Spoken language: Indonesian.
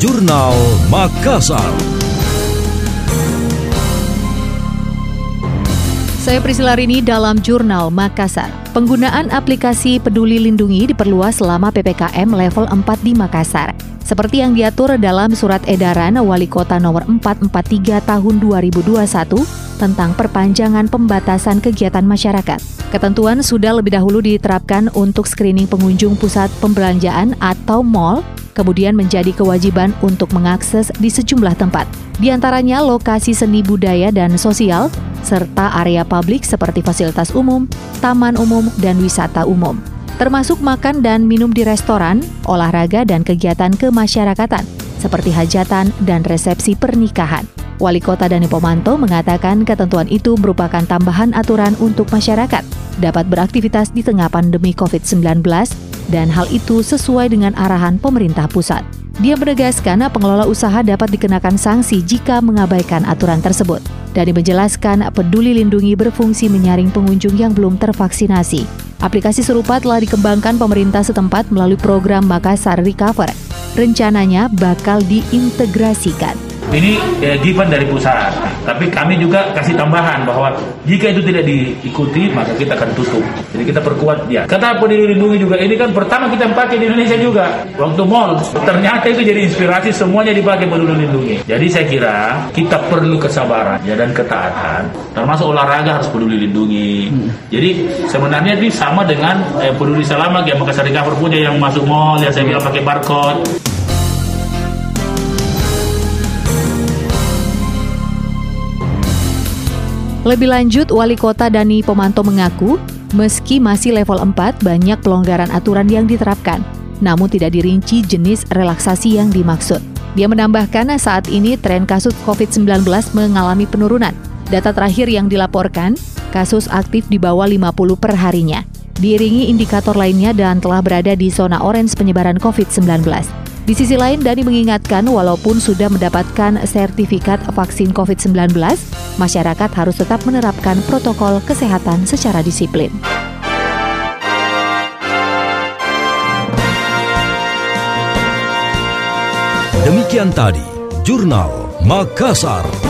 Jurnal Makassar. Saya Priscila Rini dalam Jurnal Makassar. Penggunaan aplikasi Peduli Lindungi diperluas selama PPKM level 4 di Makassar. Seperti yang diatur dalam Surat Edaran Wali Kota Nomor 443 Tahun 2021 tentang perpanjangan pembatasan kegiatan masyarakat. Ketentuan sudah lebih dahulu diterapkan untuk screening pengunjung pusat pembelanjaan atau mall kemudian menjadi kewajiban untuk mengakses di sejumlah tempat. Di antaranya lokasi seni budaya dan sosial, serta area publik seperti fasilitas umum, taman umum, dan wisata umum. Termasuk makan dan minum di restoran, olahraga, dan kegiatan kemasyarakatan, seperti hajatan dan resepsi pernikahan. Wali Kota Dani Pomanto mengatakan ketentuan itu merupakan tambahan aturan untuk masyarakat dapat beraktivitas di tengah pandemi COVID-19 dan hal itu sesuai dengan arahan pemerintah pusat. Dia menegaskan pengelola usaha dapat dikenakan sanksi jika mengabaikan aturan tersebut. Dani menjelaskan peduli lindungi berfungsi menyaring pengunjung yang belum tervaksinasi. Aplikasi serupa telah dikembangkan pemerintah setempat melalui program Makassar Recover. Rencananya bakal diintegrasikan ini eh, given dari pusat. Tapi kami juga kasih tambahan bahwa jika itu tidak diikuti maka kita akan tutup. Jadi kita perkuat dia. Kata peduli lindungi juga ini kan pertama kita pakai di Indonesia juga. Waktu mall ternyata itu jadi inspirasi semuanya dipakai peduli lindungi. Jadi saya kira kita perlu kesabaran ya dan ketaatan. Termasuk olahraga harus peduli lindungi. Jadi sebenarnya ini sama dengan eh, peduli selamat yang Makassar Recover punya yang masuk mall yang saya bilang pakai barcode. Lebih lanjut, Wali Kota Dani Pomanto mengaku, meski masih level 4, banyak pelonggaran aturan yang diterapkan, namun tidak dirinci jenis relaksasi yang dimaksud. Dia menambahkan saat ini tren kasus COVID-19 mengalami penurunan. Data terakhir yang dilaporkan, kasus aktif di bawah 50 per harinya. Diiringi indikator lainnya dan telah berada di zona orange penyebaran COVID-19. Di sisi lain, Dani mengingatkan walaupun sudah mendapatkan sertifikat vaksin COVID-19, masyarakat harus tetap menerapkan protokol kesehatan secara disiplin. Demikian tadi, Jurnal Makassar.